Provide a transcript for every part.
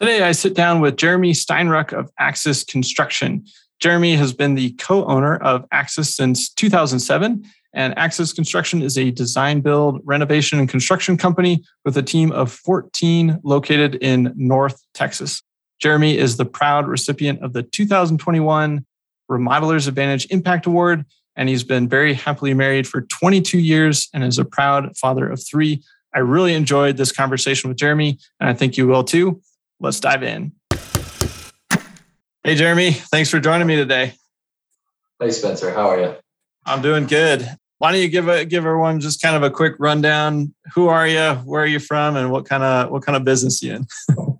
Today, I sit down with Jeremy Steinruck of Axis Construction. Jeremy has been the co owner of Axis since 2007, and Axis Construction is a design, build, renovation, and construction company with a team of 14 located in North Texas. Jeremy is the proud recipient of the 2021 Remodelers Advantage Impact Award, and he's been very happily married for 22 years and is a proud father of three. I really enjoyed this conversation with Jeremy, and I think you will too. Let's dive in. Hey, Jeremy, thanks for joining me today. Hey, Spencer, how are you? I'm doing good. Why don't you give a give everyone just kind of a quick rundown? Who are you? Where are you from? And what kind of what kind of business you in?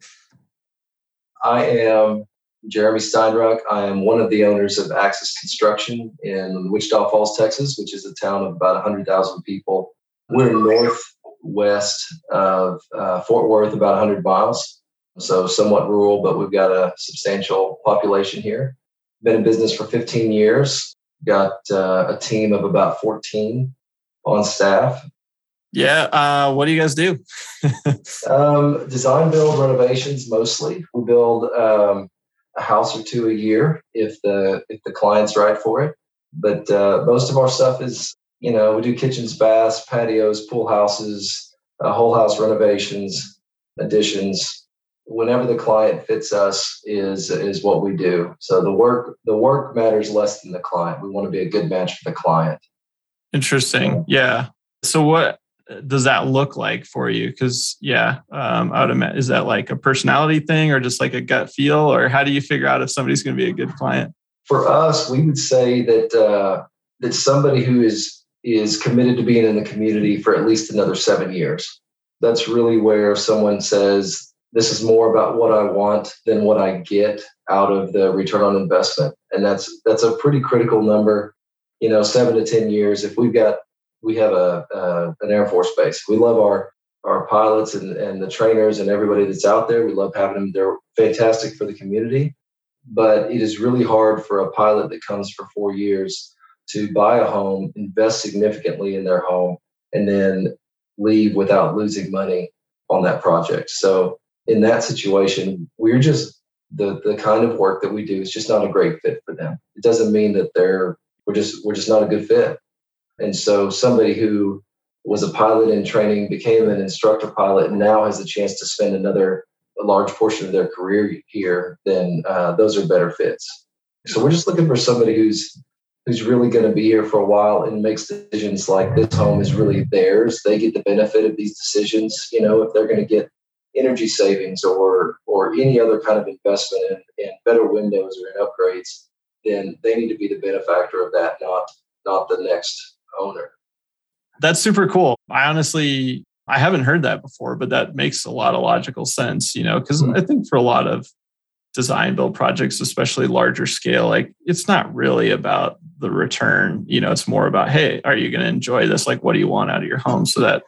I am Jeremy Steinruck. I am one of the owners of Axis Construction in Wichita Falls, Texas, which is a town of about 100,000 people. We're northwest of uh, Fort Worth, about 100 miles. So somewhat rural, but we've got a substantial population here. Been in business for 15 years. Got uh, a team of about 14 on staff. Yeah. Uh, what do you guys do? um, design, build, renovations mostly. We build um, a house or two a year if the if the client's right for it. But uh, most of our stuff is, you know, we do kitchens, baths, patios, pool houses, uh, whole house renovations, additions. Whenever the client fits us is is what we do. So the work the work matters less than the client. We want to be a good match for the client. Interesting. Yeah. So what does that look like for you? Because yeah, um, I would imagine is that like a personality thing or just like a gut feel, or how do you figure out if somebody's going to be a good client? For us, we would say that uh, that somebody who is is committed to being in the community for at least another seven years. That's really where someone says this is more about what I want than what I get out of the return on investment, and that's that's a pretty critical number. You know, seven to ten years. If we've got we have a, uh, an Air Force base. We love our our pilots and, and the trainers and everybody that's out there. We love having them. They're fantastic for the community, but it is really hard for a pilot that comes for four years to buy a home, invest significantly in their home, and then leave without losing money on that project. So in that situation, we're just the the kind of work that we do is just not a great fit for them. It doesn't mean that they're we're just we're just not a good fit. And so somebody who was a pilot in training became an instructor pilot and now has a chance to spend another a large portion of their career here, then uh, those are better fits. So we're just looking for somebody who's who's really going to be here for a while and makes decisions like this home is really theirs. They get the benefit of these decisions. You know, if they're going to get energy savings or or any other kind of investment in, in better windows or in upgrades, then they need to be the benefactor of that, not not the next owner. That's super cool. I honestly I haven't heard that before, but that makes a lot of logical sense, you know, because mm-hmm. I think for a lot of design build projects, especially larger scale, like it's not really about the return. You know, it's more about, hey, are you going to enjoy this? Like, what do you want out of your home? So that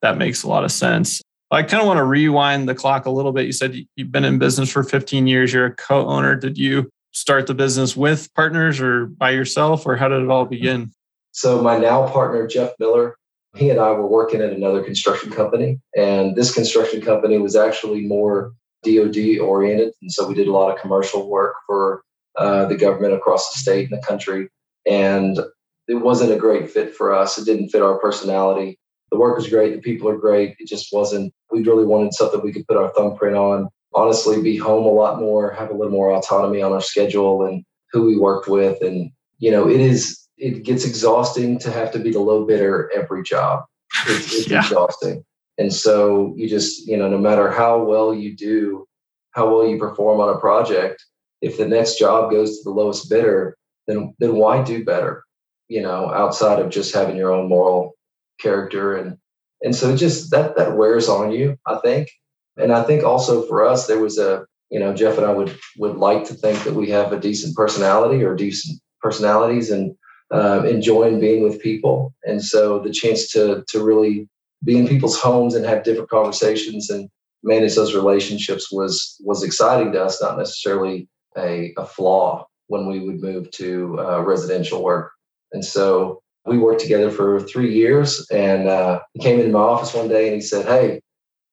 that makes a lot of sense. I kind of want to rewind the clock a little bit. You said you've been in business for 15 years. You're a co-owner. Did you start the business with partners or by yourself, or how did it all begin? So my now partner, Jeff Miller, he and I were working at another construction company. And this construction company was actually more DoD oriented. And so we did a lot of commercial work for uh, the government across the state and the country. And it wasn't a great fit for us. It didn't fit our personality. The work is great. The people are great. It just wasn't, we really wanted something we could put our thumbprint on honestly be home a lot more, have a little more autonomy on our schedule and who we worked with. And, you know, it is, it gets exhausting to have to be the low bidder every job. It's, it's yeah. exhausting. And so you just, you know, no matter how well you do, how well you perform on a project, if the next job goes to the lowest bidder, then then why do better? You know, outside of just having your own moral character and and so just that that wears on you, I think. And I think also for us, there was a you know Jeff and I would would like to think that we have a decent personality or decent personalities and uh, enjoying being with people. And so the chance to to really be in people's homes and have different conversations and manage those relationships was was exciting to us, not necessarily a, a flaw when we would move to uh, residential work. And so we worked together for three years. And uh, he came into my office one day and he said, "Hey,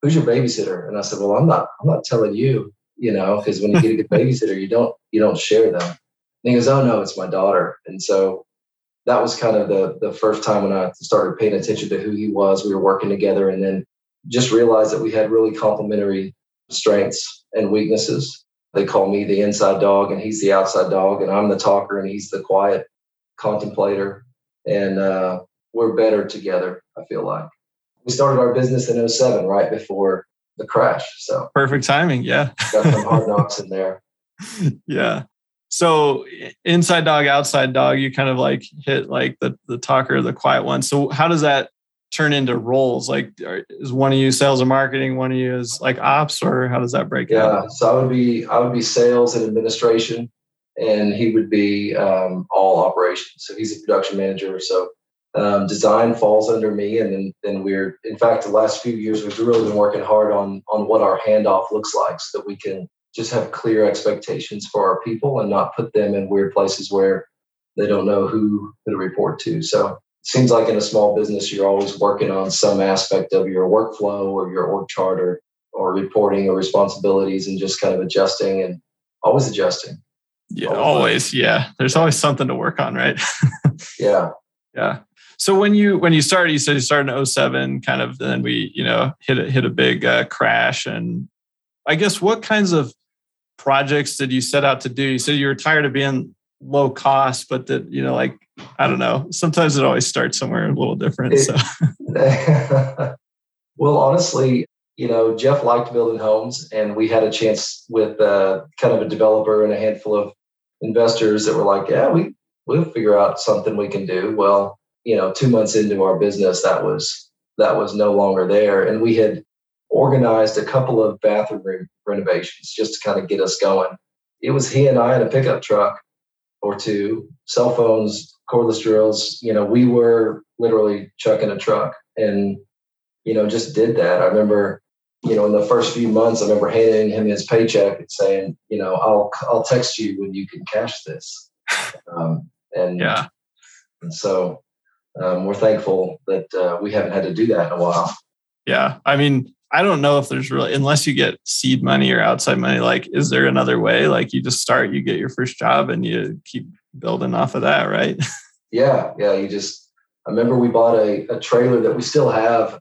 who's your babysitter?" And I said, "Well, I'm not. I'm not telling you. You know, because when you get a good babysitter, you don't you don't share them." And he goes, "Oh no, it's my daughter." And so that was kind of the the first time when I started paying attention to who he was. We were working together, and then just realized that we had really complementary strengths and weaknesses. They call me the inside dog, and he's the outside dog, and I'm the talker, and he's the quiet contemplator. And uh, we're better together. I feel like we started our business in 07, right before the crash. So perfect timing. Yeah, got some hard knocks in there. Yeah. So inside dog, outside dog, you kind of like hit like the the talker, the quiet one. So how does that turn into roles? Like, is one of you sales and marketing, one of you is like ops, or how does that break yeah, out? Yeah, so I would be I would be sales and administration, and he would be um, all operations. So he's a production manager. So um, design falls under me, and then then we're in fact the last few years we've really been working hard on on what our handoff looks like, so that we can just have clear expectations for our people and not put them in weird places where they don't know who to report to. So it seems like in a small business, you're always working on some aspect of your workflow or your org chart or, or reporting or responsibilities and just kind of adjusting and always adjusting. Yeah, always. yeah. There's always something to work on, right? yeah. Yeah. So when you when you started, you said you started in 07, kind of then we, you know, hit a hit a big uh, crash. And I guess what kinds of projects did you set out to do? You said you were tired of being low cost, but that, you know, like I don't know. Sometimes it always starts somewhere a little different. It, so. well, honestly, you know, Jeff liked building homes, and we had a chance with uh, kind of a developer and a handful of investors that were like, "Yeah, we we'll figure out something we can do." Well, you know, two months into our business, that was that was no longer there, and we had organized a couple of bathroom renovations just to kind of get us going. It was he and I in a pickup truck or two, cell phones, cordless drills. You know, we were literally chucking a truck and, you know, just did that. I remember, you know, in the first few months, I remember handing him his paycheck and saying, you know, I'll, I'll text you when you can cash this. Um, and yeah. And so um, we're thankful that uh, we haven't had to do that in a while. Yeah. I mean, I don't know if there's really, unless you get seed money or outside money, like, is there another way? Like, you just start, you get your first job and you keep building off of that, right? Yeah. Yeah. You just, I remember we bought a, a trailer that we still have,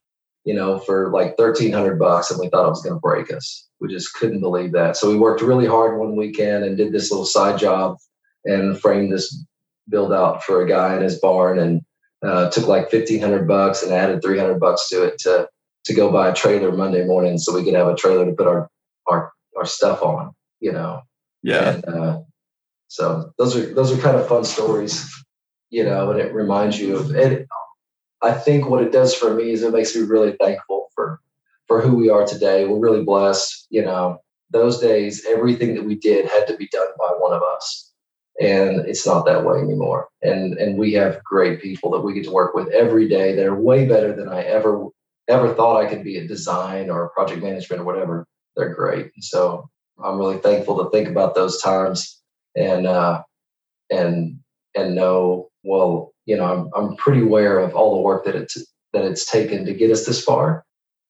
you know, for like 1300 bucks and we thought it was going to break us. We just couldn't believe that. So we worked really hard one weekend and did this little side job and framed this build out for a guy in his barn and uh, took like 1500 bucks and added 300 bucks to it to to go buy a trailer Monday morning so we could have a trailer to put our our our stuff on, you know. Yeah. And, uh, so those are those are kind of fun stories, you know, and it reminds you of it. I think what it does for me is it makes me really thankful for for who we are today. We're really blessed, you know. Those days, everything that we did had to be done by one of us, and it's not that way anymore. And and we have great people that we get to work with every day that are way better than I ever ever thought I could be a design or project management or whatever, they're great. So I'm really thankful to think about those times and uh, and and know well, you know, I'm I'm pretty aware of all the work that it's that it's taken to get us this far,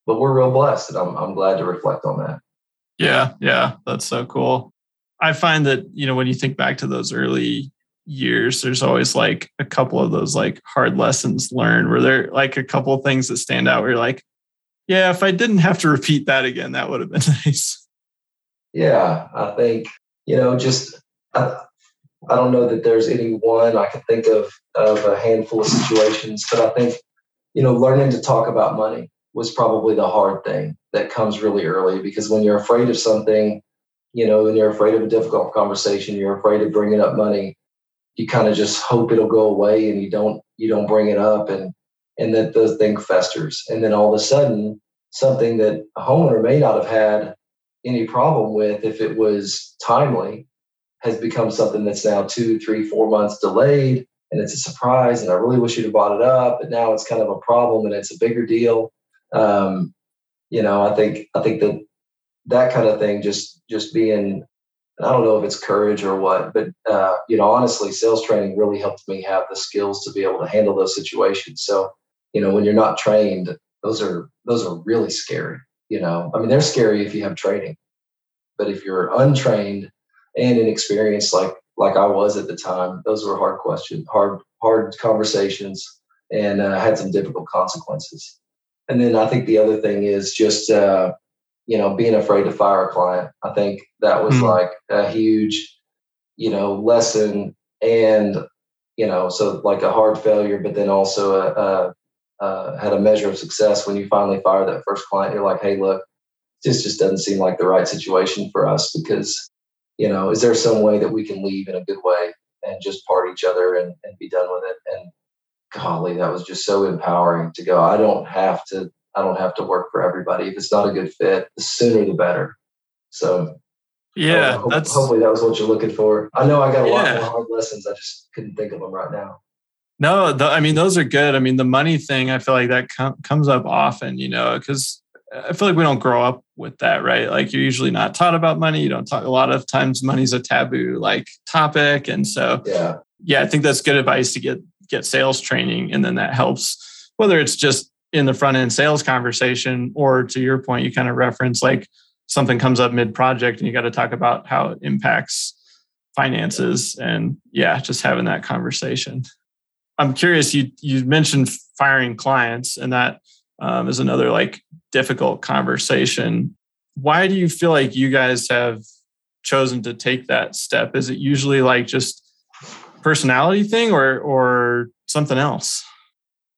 but we're real blessed, and I'm I'm glad to reflect on that. Yeah, yeah, that's so cool. I find that you know when you think back to those early years there's always like a couple of those like hard lessons learned where there like a couple of things that stand out where you're like yeah if i didn't have to repeat that again that would have been nice Yeah, I think you know, just I, I don't know that there's any one I can think of of a handful of situations, but I think you know, learning to talk about money was probably the hard thing that comes really early because when you're afraid of something, you know, when you're afraid of a difficult conversation, you're afraid of bringing up money, you kind of just hope it'll go away and you don't you don't bring it up and and that the thing festers. And then all of a sudden something that a homeowner may not have had any problem with if it was timely has become something that's now two three four months delayed and it's a surprise and i really wish you'd have bought it up but now it's kind of a problem and it's a bigger deal um, you know i think i think that that kind of thing just just being I don't know if it's courage or what, but uh, you know, honestly, sales training really helped me have the skills to be able to handle those situations. So, you know, when you're not trained, those are those are really scary. You know, I mean, they're scary if you have training, but if you're untrained and inexperienced, like like I was at the time, those were hard questions, hard hard conversations, and uh, had some difficult consequences. And then I think the other thing is just uh, you know, being afraid to fire a client. I think that was mm like a huge, you know, lesson and, you know, so like a hard failure, but then also a, a, a, had a measure of success when you finally fire that first client. You're like, hey, look, this just doesn't seem like the right situation for us because, you know, is there some way that we can leave in a good way and just part each other and, and be done with it? And golly, that was just so empowering to go, I don't have to I don't have to work for everybody. If it's not a good fit, the sooner the better. So yeah, uh, hope, that's hopefully that was what you're looking for. I know I got a yeah. lot more hard lessons. I just couldn't think of them right now. No, the, I mean those are good. I mean the money thing, I feel like that com- comes up often, you know, because I feel like we don't grow up with that, right? Like you're usually not taught about money. You don't talk a lot of times. Money's a taboo like topic, and so yeah, yeah, I think that's good advice to get get sales training, and then that helps whether it's just in the front end sales conversation, or to your point, you kind of reference like something comes up mid project and you got to talk about how it impacts finances and yeah, just having that conversation. I'm curious, you you mentioned firing clients, and that um, is another like difficult conversation. Why do you feel like you guys have chosen to take that step? Is it usually like just personality thing or or something else?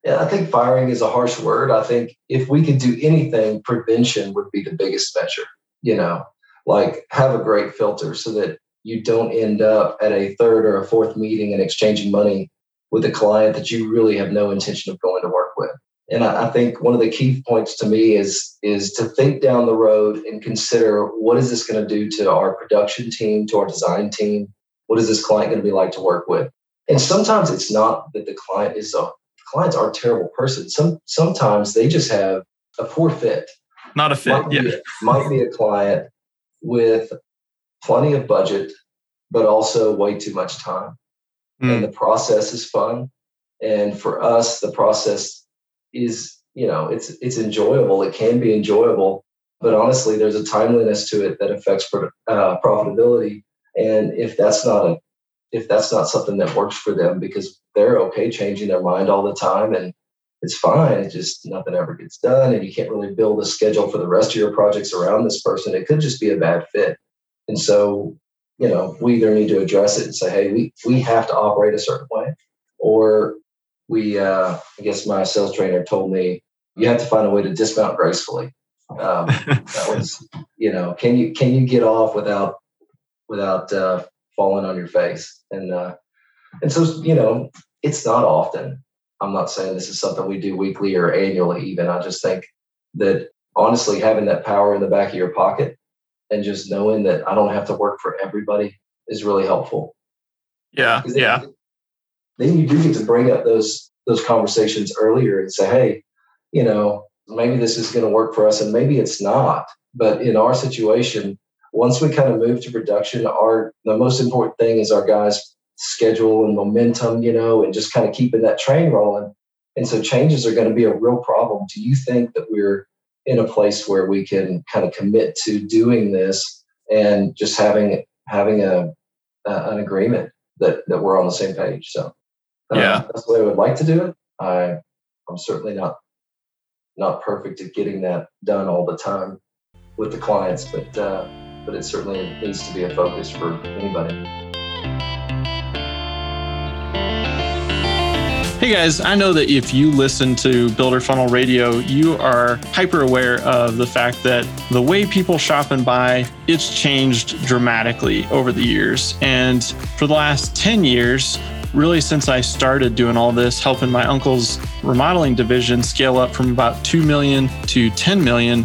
Yeah, I think firing is a harsh word. I think if we could do anything, prevention would be the biggest measure. You know, like have a great filter so that you don't end up at a third or a fourth meeting and exchanging money with a client that you really have no intention of going to work with. And I, I think one of the key points to me is is to think down the road and consider what is this going to do to our production team, to our design team. What is this client going to be like to work with? And sometimes it's not that the client is a clients aren't terrible person. Some sometimes they just have a poor fit. Not a fit. Might yeah. Be, might be a client with plenty of budget, but also way too much time. Mm. And the process is fun. And for us, the process is, you know, it's it's enjoyable. It can be enjoyable, but honestly, there's a timeliness to it that affects uh, profitability. And if that's not a if that's not something that works for them because they're okay changing their mind all the time and it's fine. It's just nothing ever gets done and you can't really build a schedule for the rest of your projects around this person. It could just be a bad fit. And so, you know, we either need to address it and say, hey, we, we have to operate a certain way, or we, uh, I guess my sales trainer told me, you have to find a way to dismount gracefully. Um, that was, you know, can you, can you get off without, without, uh, falling on your face. And uh, and so you know, it's not often. I'm not saying this is something we do weekly or annually. Even I just think that honestly, having that power in the back of your pocket and just knowing that I don't have to work for everybody is really helpful. Yeah, yeah. Then you do get to bring up those those conversations earlier and say, hey, you know, maybe this is going to work for us, and maybe it's not. But in our situation, once we kind of move to production, our the most important thing is our guys' schedule and momentum, you know, and just kind of keeping that train rolling. And so changes are going to be a real problem. Do you think that we're in a place where we can kind of commit to doing this and just having having a, an agreement that that we're on the same page? So uh, yeah, that's the way I would like to do it. I I'm certainly not not perfect at getting that done all the time with the clients, but uh, but it certainly needs to be a focus for anybody. Hey guys, I know that if you listen to Builder Funnel Radio, you are hyper aware of the fact that the way people shop and buy, it's changed dramatically over the years. And for the last 10 years, really since I started doing all this, helping my uncle's remodeling division scale up from about 2 million to 10 million,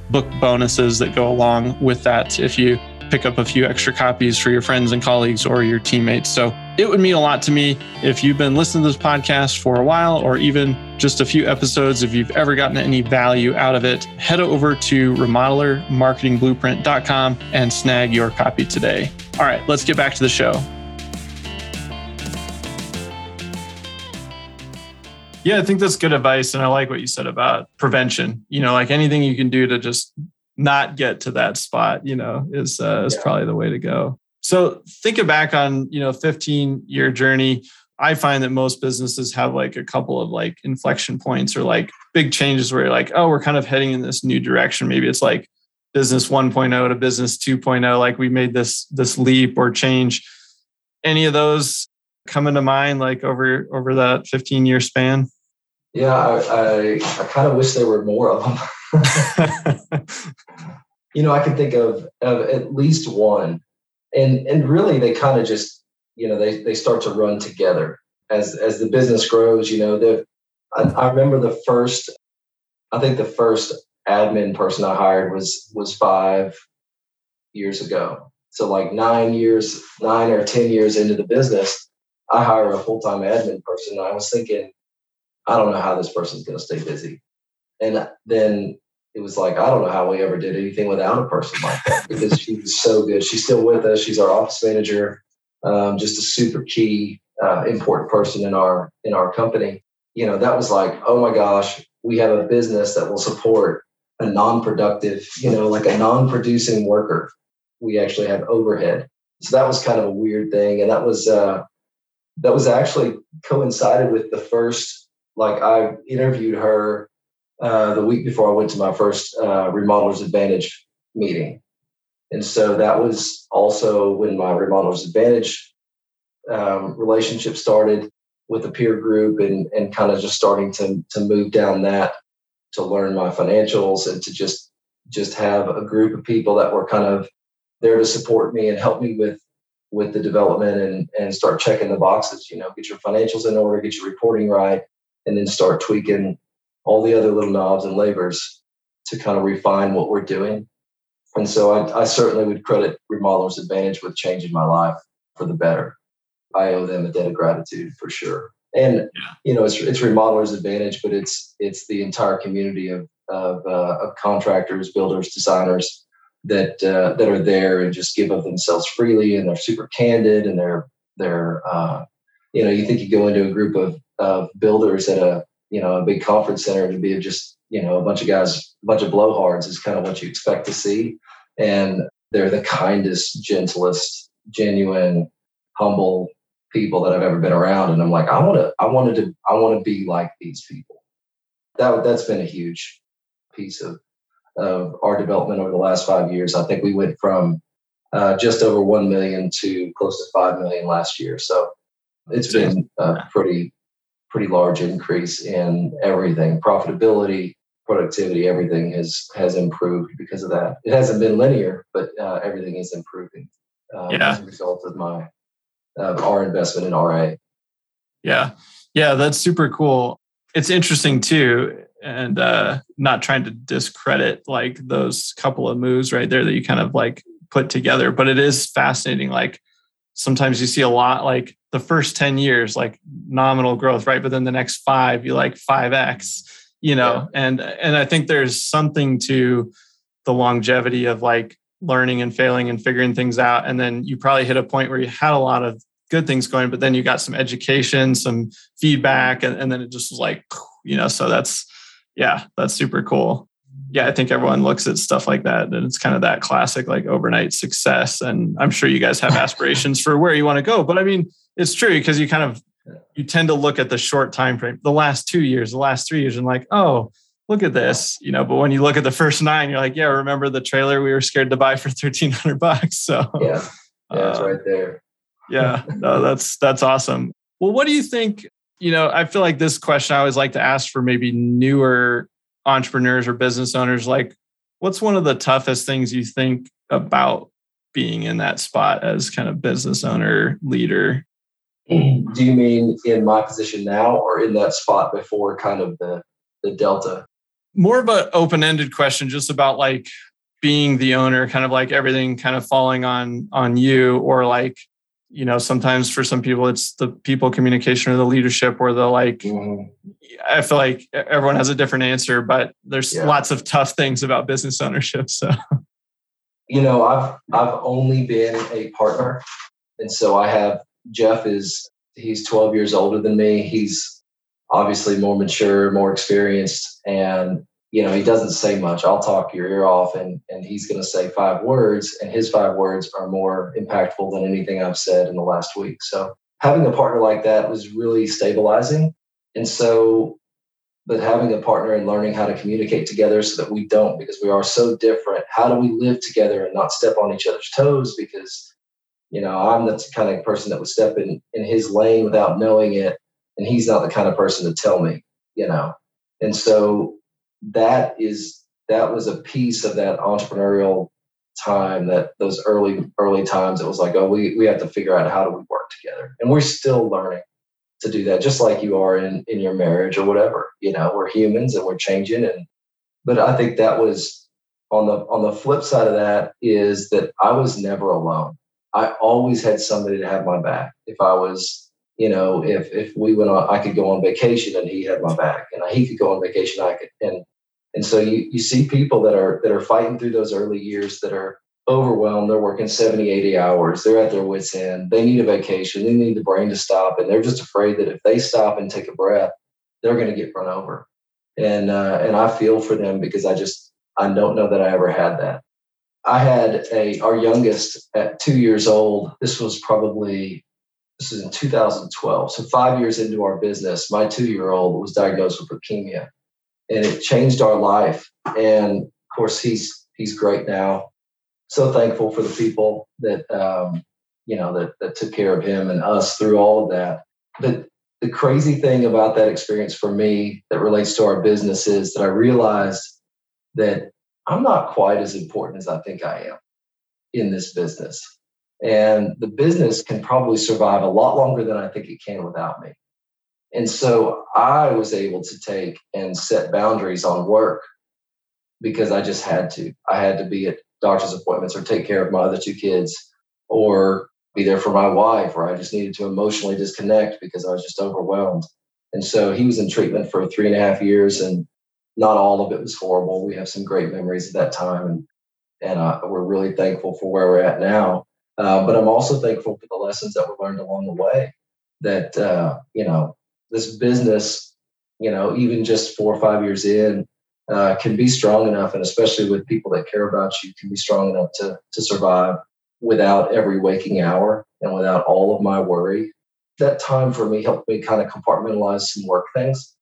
book bonuses that go along with that if you pick up a few extra copies for your friends and colleagues or your teammates. So it would mean a lot to me if you've been listening to this podcast for a while or even just a few episodes. If you've ever gotten any value out of it, head over to remodelermarketingblueprint.com and snag your copy today. All right, let's get back to the show. Yeah, I think that's good advice. And I like what you said about prevention. You know, like anything you can do to just not get to that spot, you know, is uh, is yeah. probably the way to go. So thinking back on, you know, 15 year journey, I find that most businesses have like a couple of like inflection points or like big changes where you're like, oh, we're kind of heading in this new direction. Maybe it's like business 1.0 to business 2.0, like we made this this leap or change. Any of those coming to mind like over over that 15 year span? Yeah, I, I, I kind of wish there were more of them. you know, I can think of, of at least one. And and really they kind of just, you know, they they start to run together as as the business grows, you know, I, I remember the first I think the first admin person I hired was was five years ago. So like nine years, nine or ten years into the business, I hire a full time admin person. I was thinking, I don't know how this person's going to stay busy. And then it was like, I don't know how we ever did anything without a person like that because she was so good. She's still with us. She's our office manager, um, just a super key, uh, important person in our in our company. You know, that was like, oh my gosh, we have a business that will support a non-productive, you know, like a non-producing worker. We actually have overhead. So that was kind of a weird thing, and that was uh, that was actually coincided with the first like I interviewed her uh, the week before I went to my first uh, Remodelers Advantage meeting, and so that was also when my Remodelers Advantage um, relationship started with a peer group and and kind of just starting to to move down that to learn my financials and to just just have a group of people that were kind of there to support me and help me with with the development and, and start checking the boxes, you know, get your financials in order, get your reporting right, and then start tweaking all the other little knobs and levers to kind of refine what we're doing. And so I, I certainly would credit Remodeler's Advantage with changing my life for the better. I owe them a debt of gratitude for sure. And yeah. you know, it's it's Remodeler's Advantage, but it's it's the entire community of of, uh, of contractors, builders, designers that uh, that are there and just give of themselves freely and they're super candid and they're they're uh, you know you think you go into a group of of builders at a you know a big conference center to be just you know a bunch of guys a bunch of blowhards is kind of what you expect to see. And they're the kindest gentlest genuine humble people that I've ever been around. And I'm like I want to I wanted to I want to be like these people. That that's been a huge piece of of our development over the last five years. I think we went from uh, just over 1 million to close to 5 million last year. So it's been a pretty, pretty large increase in everything profitability, productivity, everything has, has improved because of that. It hasn't been linear, but uh, everything is improving uh, yeah. as a result of my, our investment in RA. Yeah. Yeah. That's super cool. It's interesting too and uh, not trying to discredit like those couple of moves right there that you kind of like put together. But it is fascinating. Like sometimes you see a lot like the first 10 years, like nominal growth, right? But then the next five, you like 5x, you know, yeah. and and I think there's something to the longevity of like learning and failing and figuring things out. And then you probably hit a point where you had a lot of good things going, but then you got some education, some feedback, and, and then it just was like, you know, so that's, yeah, that's super cool. Yeah, I think everyone looks at stuff like that and it's kind of that classic like overnight success. And I'm sure you guys have aspirations for where you want to go. But I mean, it's true because you kind of you tend to look at the short time frame, the last two years, the last three years, and like, oh, look at this, you know. But when you look at the first nine, you're like, yeah, remember the trailer we were scared to buy for thirteen hundred bucks? So yeah, yeah, it's uh, right there. yeah, no, that's that's awesome. Well, what do you think? You know, I feel like this question I always like to ask for maybe newer entrepreneurs or business owners. Like, what's one of the toughest things you think about being in that spot as kind of business owner leader? Do you mean in my position now or in that spot before kind of the the delta? more of an open-ended question just about like being the owner kind of like everything kind of falling on on you or like you know sometimes for some people it's the people communication or the leadership or the like mm-hmm. i feel like everyone has a different answer but there's yeah. lots of tough things about business ownership so you know i've i've only been a partner and so i have jeff is he's 12 years older than me he's obviously more mature, more experienced, and you know he doesn't say much. I'll talk your ear off, and and he's going to say five words, and his five words are more impactful than anything I've said in the last week. So having a partner like that was really stabilizing, and so. But having a partner and learning how to communicate together so that we don't, because we are so different. How do we live together and not step on each other's toes? Because you know, I'm the kind of person that would step in in his lane without knowing it and he's not the kind of person to tell me you know and so that is that was a piece of that entrepreneurial time that those early early times. It was like oh we, we have to figure out how do we work together. And we're still learning to do that just like you are in in your marriage or whatever. You know we're humans and we're changing. And but i think that was on the on the flip side of that is that i was never alone. I always had somebody to have my back. If i was you know, if if we went on, I could go on vacation and he had my back, and he could go on vacation, I could, and and so you you see people that are that are fighting through those early years that are overwhelmed. They're working 70, 80 hours. They're at their wits' end. They need a vacation. They need the brain to stop, and they're just afraid that if they stop and take a breath, they're going to get run over. And uh, and I feel for them because I just I don't know that I ever had that. I had a our youngest at two years old. This was probably this is in 2012. So five years into our business, my two-year-old was diagnosed with leukemia, and it changed our life. And of course, he's he's great now. So thankful for the people that um, you know that that took care of him and us through all of that. But the crazy thing about that experience for me that relates to our business is that I realized that I'm not quite as important as I think I am in this business. And the business can probably survive a lot longer than I think it can without me. And so I was able to take and set boundaries on work because I just had to. I had to be at doctor's appointments or take care of my other two kids or be there for my wife, or I just needed to emotionally disconnect because I was just overwhelmed. And so he was in treatment for three and a half years, and not all of it was horrible. We have some great memories at that time, and and uh, we're really thankful for where we're at now. Uh, but I'm also thankful for the lessons that we learned along the way. That uh, you know, this business, you know, even just four or five years in, uh, can be strong enough, and especially with people that care about you, can be strong enough to to survive without every waking hour and without all of my worry. That time for me helped me kind of compartmentalize some work things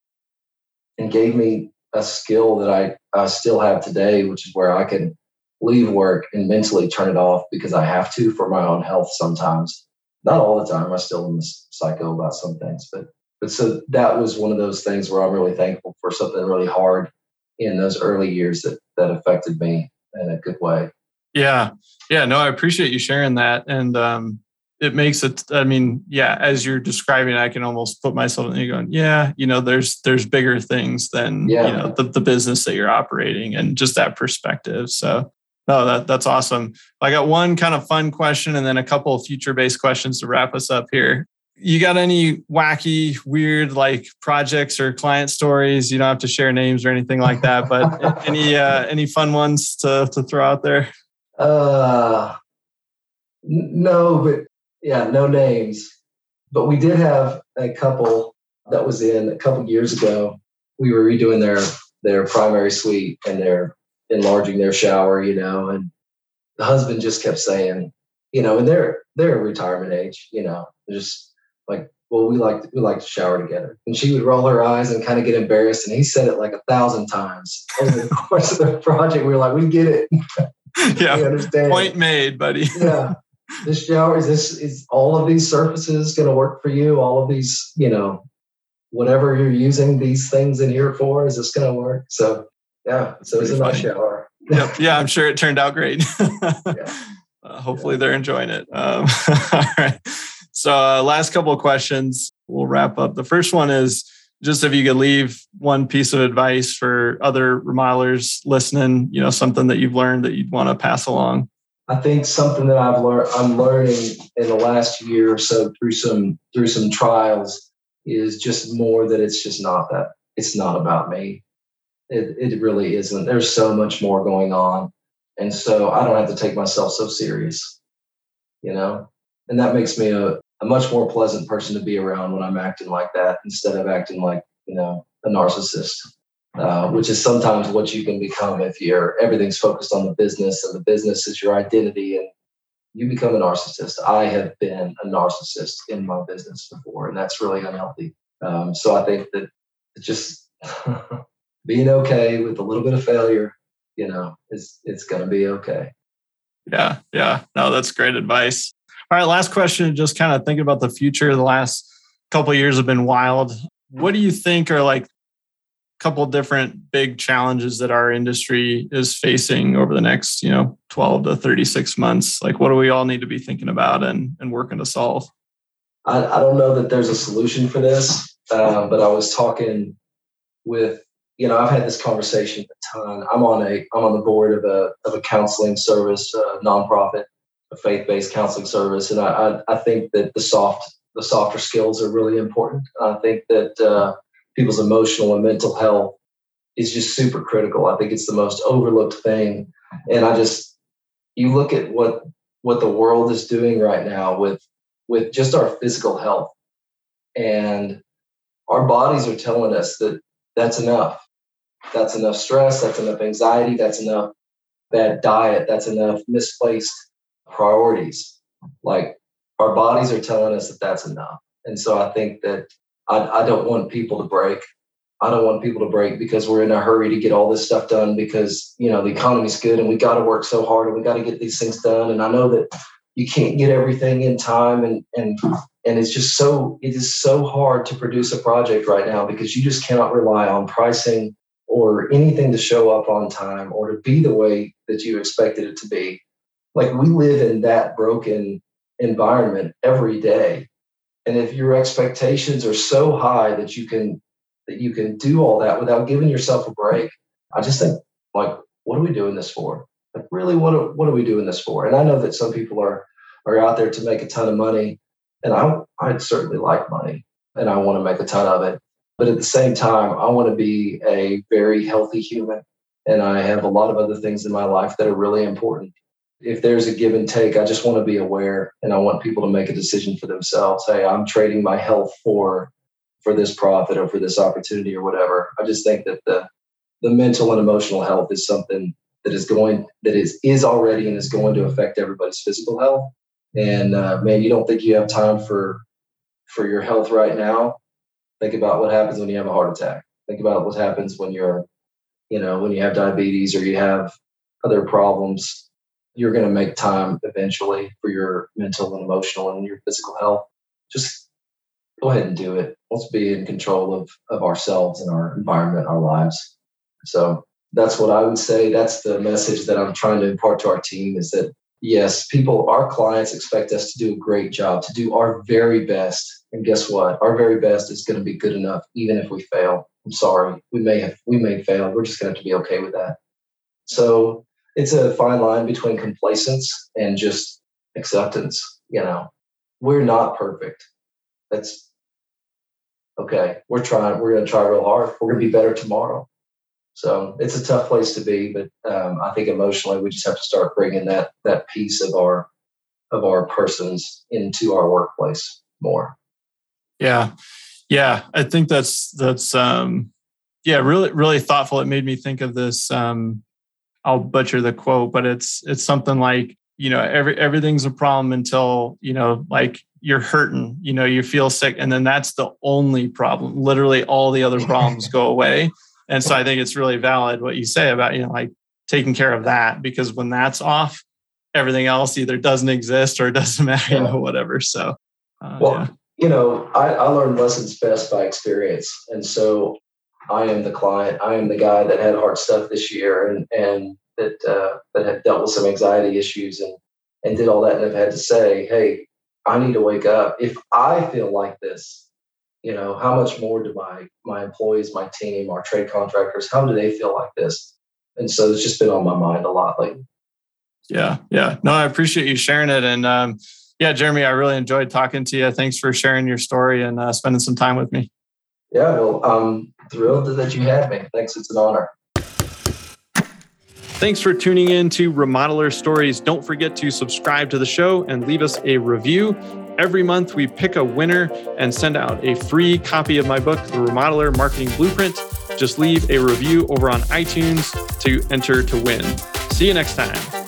and gave me a skill that I, I still have today, which is where I can leave work and mentally turn it off because I have to for my own health sometimes. Not all the time. I still am psycho about some things, but but so that was one of those things where I'm really thankful for something really hard in those early years that that affected me in a good way. Yeah. Yeah. No, I appreciate you sharing that. And um it makes it i mean yeah as you're describing i can almost put myself in there going yeah you know there's there's bigger things than yeah. you know the, the business that you're operating and just that perspective so no, that, that's awesome. I got one kind of fun question and then a couple of future based questions to wrap us up here. You got any wacky, weird like projects or client stories? You don't have to share names or anything like that, but any uh, any fun ones to to throw out there? Uh, no, but yeah, no names. But we did have a couple that was in a couple years ago. We were redoing their their primary suite and they're enlarging their shower, you know, and the husband just kept saying, you know, and they're they're retirement age, you know, just like, well, we like we like to shower together. And she would roll her eyes and kind of get embarrassed. And he said it like a thousand times over the course of the project. We were like, we get it. yeah. we understand. Point made, buddy. yeah. This shower is this is all of these surfaces going to work for you? All of these, you know, whatever you're using these things in here for, is this going to work? So yeah, so it's a nice shower. yep. Yeah, I'm sure it turned out great. yeah. Uh, hopefully yeah. they're enjoying it. Um, all right. So uh, last couple of questions. We'll wrap up. The first one is just if you could leave one piece of advice for other remodelers listening, you know, something that you've learned that you'd want to pass along. I think something that I've learned, I'm learning in the last year or so through some through some trials is just more that it's just not that it's not about me. It it really isn't. There's so much more going on, and so I don't have to take myself so serious, you know. And that makes me a, a much more pleasant person to be around when I'm acting like that instead of acting like you know a narcissist. Uh, which is sometimes what you can become if you're everything's focused on the business and the business is your identity and you become a narcissist. I have been a narcissist in my business before, and that's really unhealthy. Um, so I think that just being okay with a little bit of failure, you know, is it's going to be okay. Yeah, yeah. No, that's great advice. All right, last question. Just kind of thinking about the future. The last couple years have been wild. What do you think are like a couple different big challenges that our industry is facing over the next you know 12 to 36 months like what do we all need to be thinking about and, and working to solve I, I don't know that there's a solution for this uh, but i was talking with you know i've had this conversation a ton i'm on a i'm on the board of a of a counseling service a nonprofit a faith-based counseling service and i i, I think that the soft the softer skills are really important i think that uh, people's emotional and mental health is just super critical. I think it's the most overlooked thing. And I just you look at what what the world is doing right now with with just our physical health and our bodies are telling us that that's enough. That's enough stress, that's enough anxiety, that's enough bad diet, that's enough misplaced priorities. Like our bodies are telling us that that's enough. And so I think that I, I don't want people to break. I don't want people to break because we're in a hurry to get all this stuff done because you know the economy's good and we got to work so hard and we got to get these things done. And I know that you can't get everything in time and and and it's just so it is so hard to produce a project right now because you just cannot rely on pricing or anything to show up on time or to be the way that you expected it to be. Like we live in that broken environment every day and if your expectations are so high that you can that you can do all that without giving yourself a break, I just think like, what are we doing this for? Like, really, what are, what are we doing this for? And I know that some people are are out there to make a ton of money, and I I certainly like money, and I want to make a ton of it. But at the same time, I want to be a very healthy human, and I have a lot of other things in my life that are really important if there's a give and take, I just want to be aware and I want people to make a decision for themselves. Hey, I'm trading my health for for this profit or for this opportunity or whatever. I just think that the the mental and emotional health is something that is going that is is already and is going to affect everybody's physical health. And uh, man, you don't think you have time for for your health right now? Think about what happens when you have a heart attack. Think about what happens when you're, you know, when you have diabetes or you have other problems you're going to make time eventually for your mental and emotional and your physical health. Just go ahead and do it. Let's be in control of, of ourselves and our environment, our lives. So that's what I would say. That's the message that I'm trying to impart to our team is that yes, people, our clients expect us to do a great job, to do our very best. And guess what? Our very best is going to be good enough, even if we fail. I'm sorry. We may have, we may fail. We're just going to have to be okay with that. So it's a fine line between complacence and just acceptance. You know, we're not perfect. That's okay. We're trying. We're going to try real hard. We're going to be better tomorrow. So it's a tough place to be, but um, I think emotionally we just have to start bringing that that piece of our of our persons into our workplace more. Yeah, yeah, I think that's that's um, yeah, really really thoughtful. It made me think of this. Um, I'll butcher the quote, but it's it's something like you know every everything's a problem until you know like you're hurting, you know you feel sick, and then that's the only problem. Literally, all the other problems go away. And so I think it's really valid what you say about you know like taking care of that because when that's off, everything else either doesn't exist or it doesn't matter, yeah. you know, whatever. So, uh, well, yeah. you know, I, I learned lessons best by experience, and so I am the client. I am the guy that had hard stuff this year and and that uh, that had dealt with some anxiety issues and and did all that and have had to say, hey, I need to wake up. If I feel like this, you know, how much more do my my employees, my team, our trade contractors, how do they feel like this? And so it's just been on my mind a lot lately. Yeah, yeah. No, I appreciate you sharing it. And um, yeah, Jeremy, I really enjoyed talking to you. Thanks for sharing your story and uh, spending some time with me. Yeah, well, I'm thrilled that you had me. Thanks. It's an honor. Thanks for tuning in to Remodeler Stories. Don't forget to subscribe to the show and leave us a review. Every month, we pick a winner and send out a free copy of my book, The Remodeler Marketing Blueprint. Just leave a review over on iTunes to enter to win. See you next time.